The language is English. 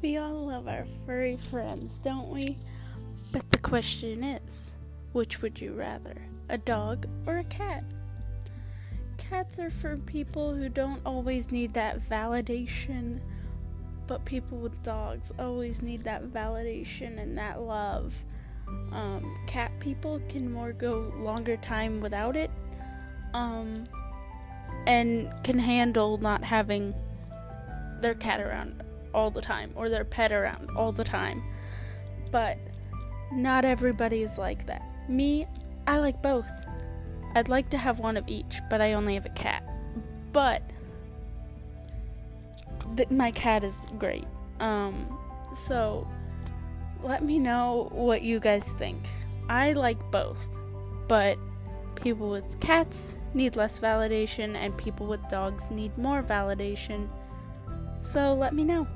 We all love our furry friends, don't we? But the question is which would you rather, a dog or a cat? Cats are for people who don't always need that validation, but people with dogs always need that validation and that love. Um, cat people can more go longer time without it, um, and can handle not having their cat around all the time or their pet around all the time. But not everybody is like that. Me, I like both. I'd like to have one of each, but I only have a cat. But th- my cat is great. Um, so let me know what you guys think. I like both, but people with cats need less validation, and people with dogs need more validation. So let me know.